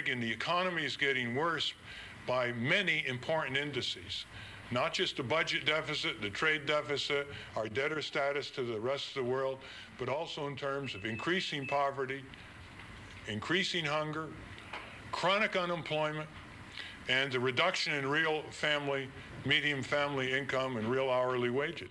Reagan, the economy is getting worse by many important indices. Not just the budget deficit, the trade deficit, our debtor status to the rest of the world, but also in terms of increasing poverty, increasing hunger, chronic unemployment, and the reduction in real family, medium family income and real hourly wages.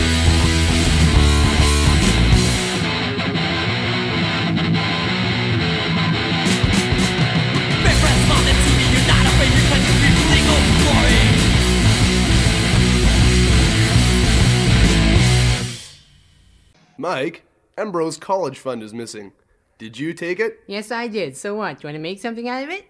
Mike, Embro's college fund is missing. Did you take it? Yes, I did. So what? Do you want to make something out of it?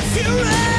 It's your.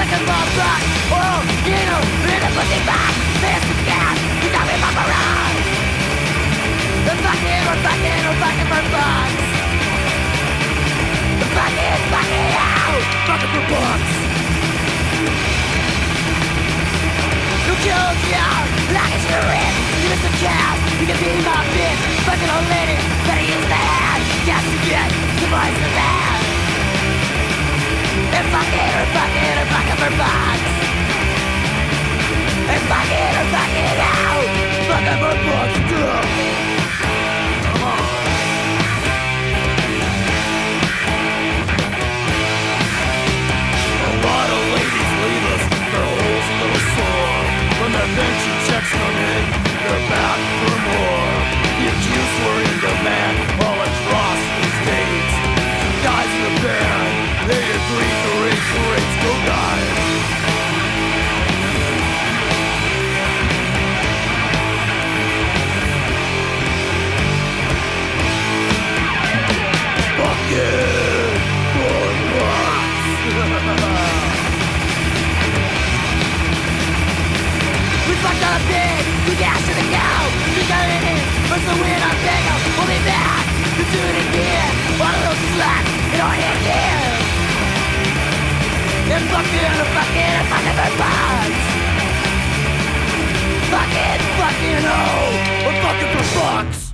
second more blood Oh, you know, in a pussy back. This is gas, you got me my barrage The fucking, or fucking, or fucking for bucks The fucking, fucking out Fucking for bucks You killed me out, like it's your rib. You missed the cast, you can be my bitch. Fucking old lady, better use the hand. Yes, you get, device in the hand and fuck it, or fuck it, or fuck it for bucks And fuck it, or fuck it now Fuck it for bucks, yeah When the venture checks come in, they're back for more. Your cues were in demand. natively to resurrect Google. We fucked up big, we got to the cow, we got in it, the wind. fucking fucking fucking fucking fucking Fucking fucking oh, I'm fucking for fucks.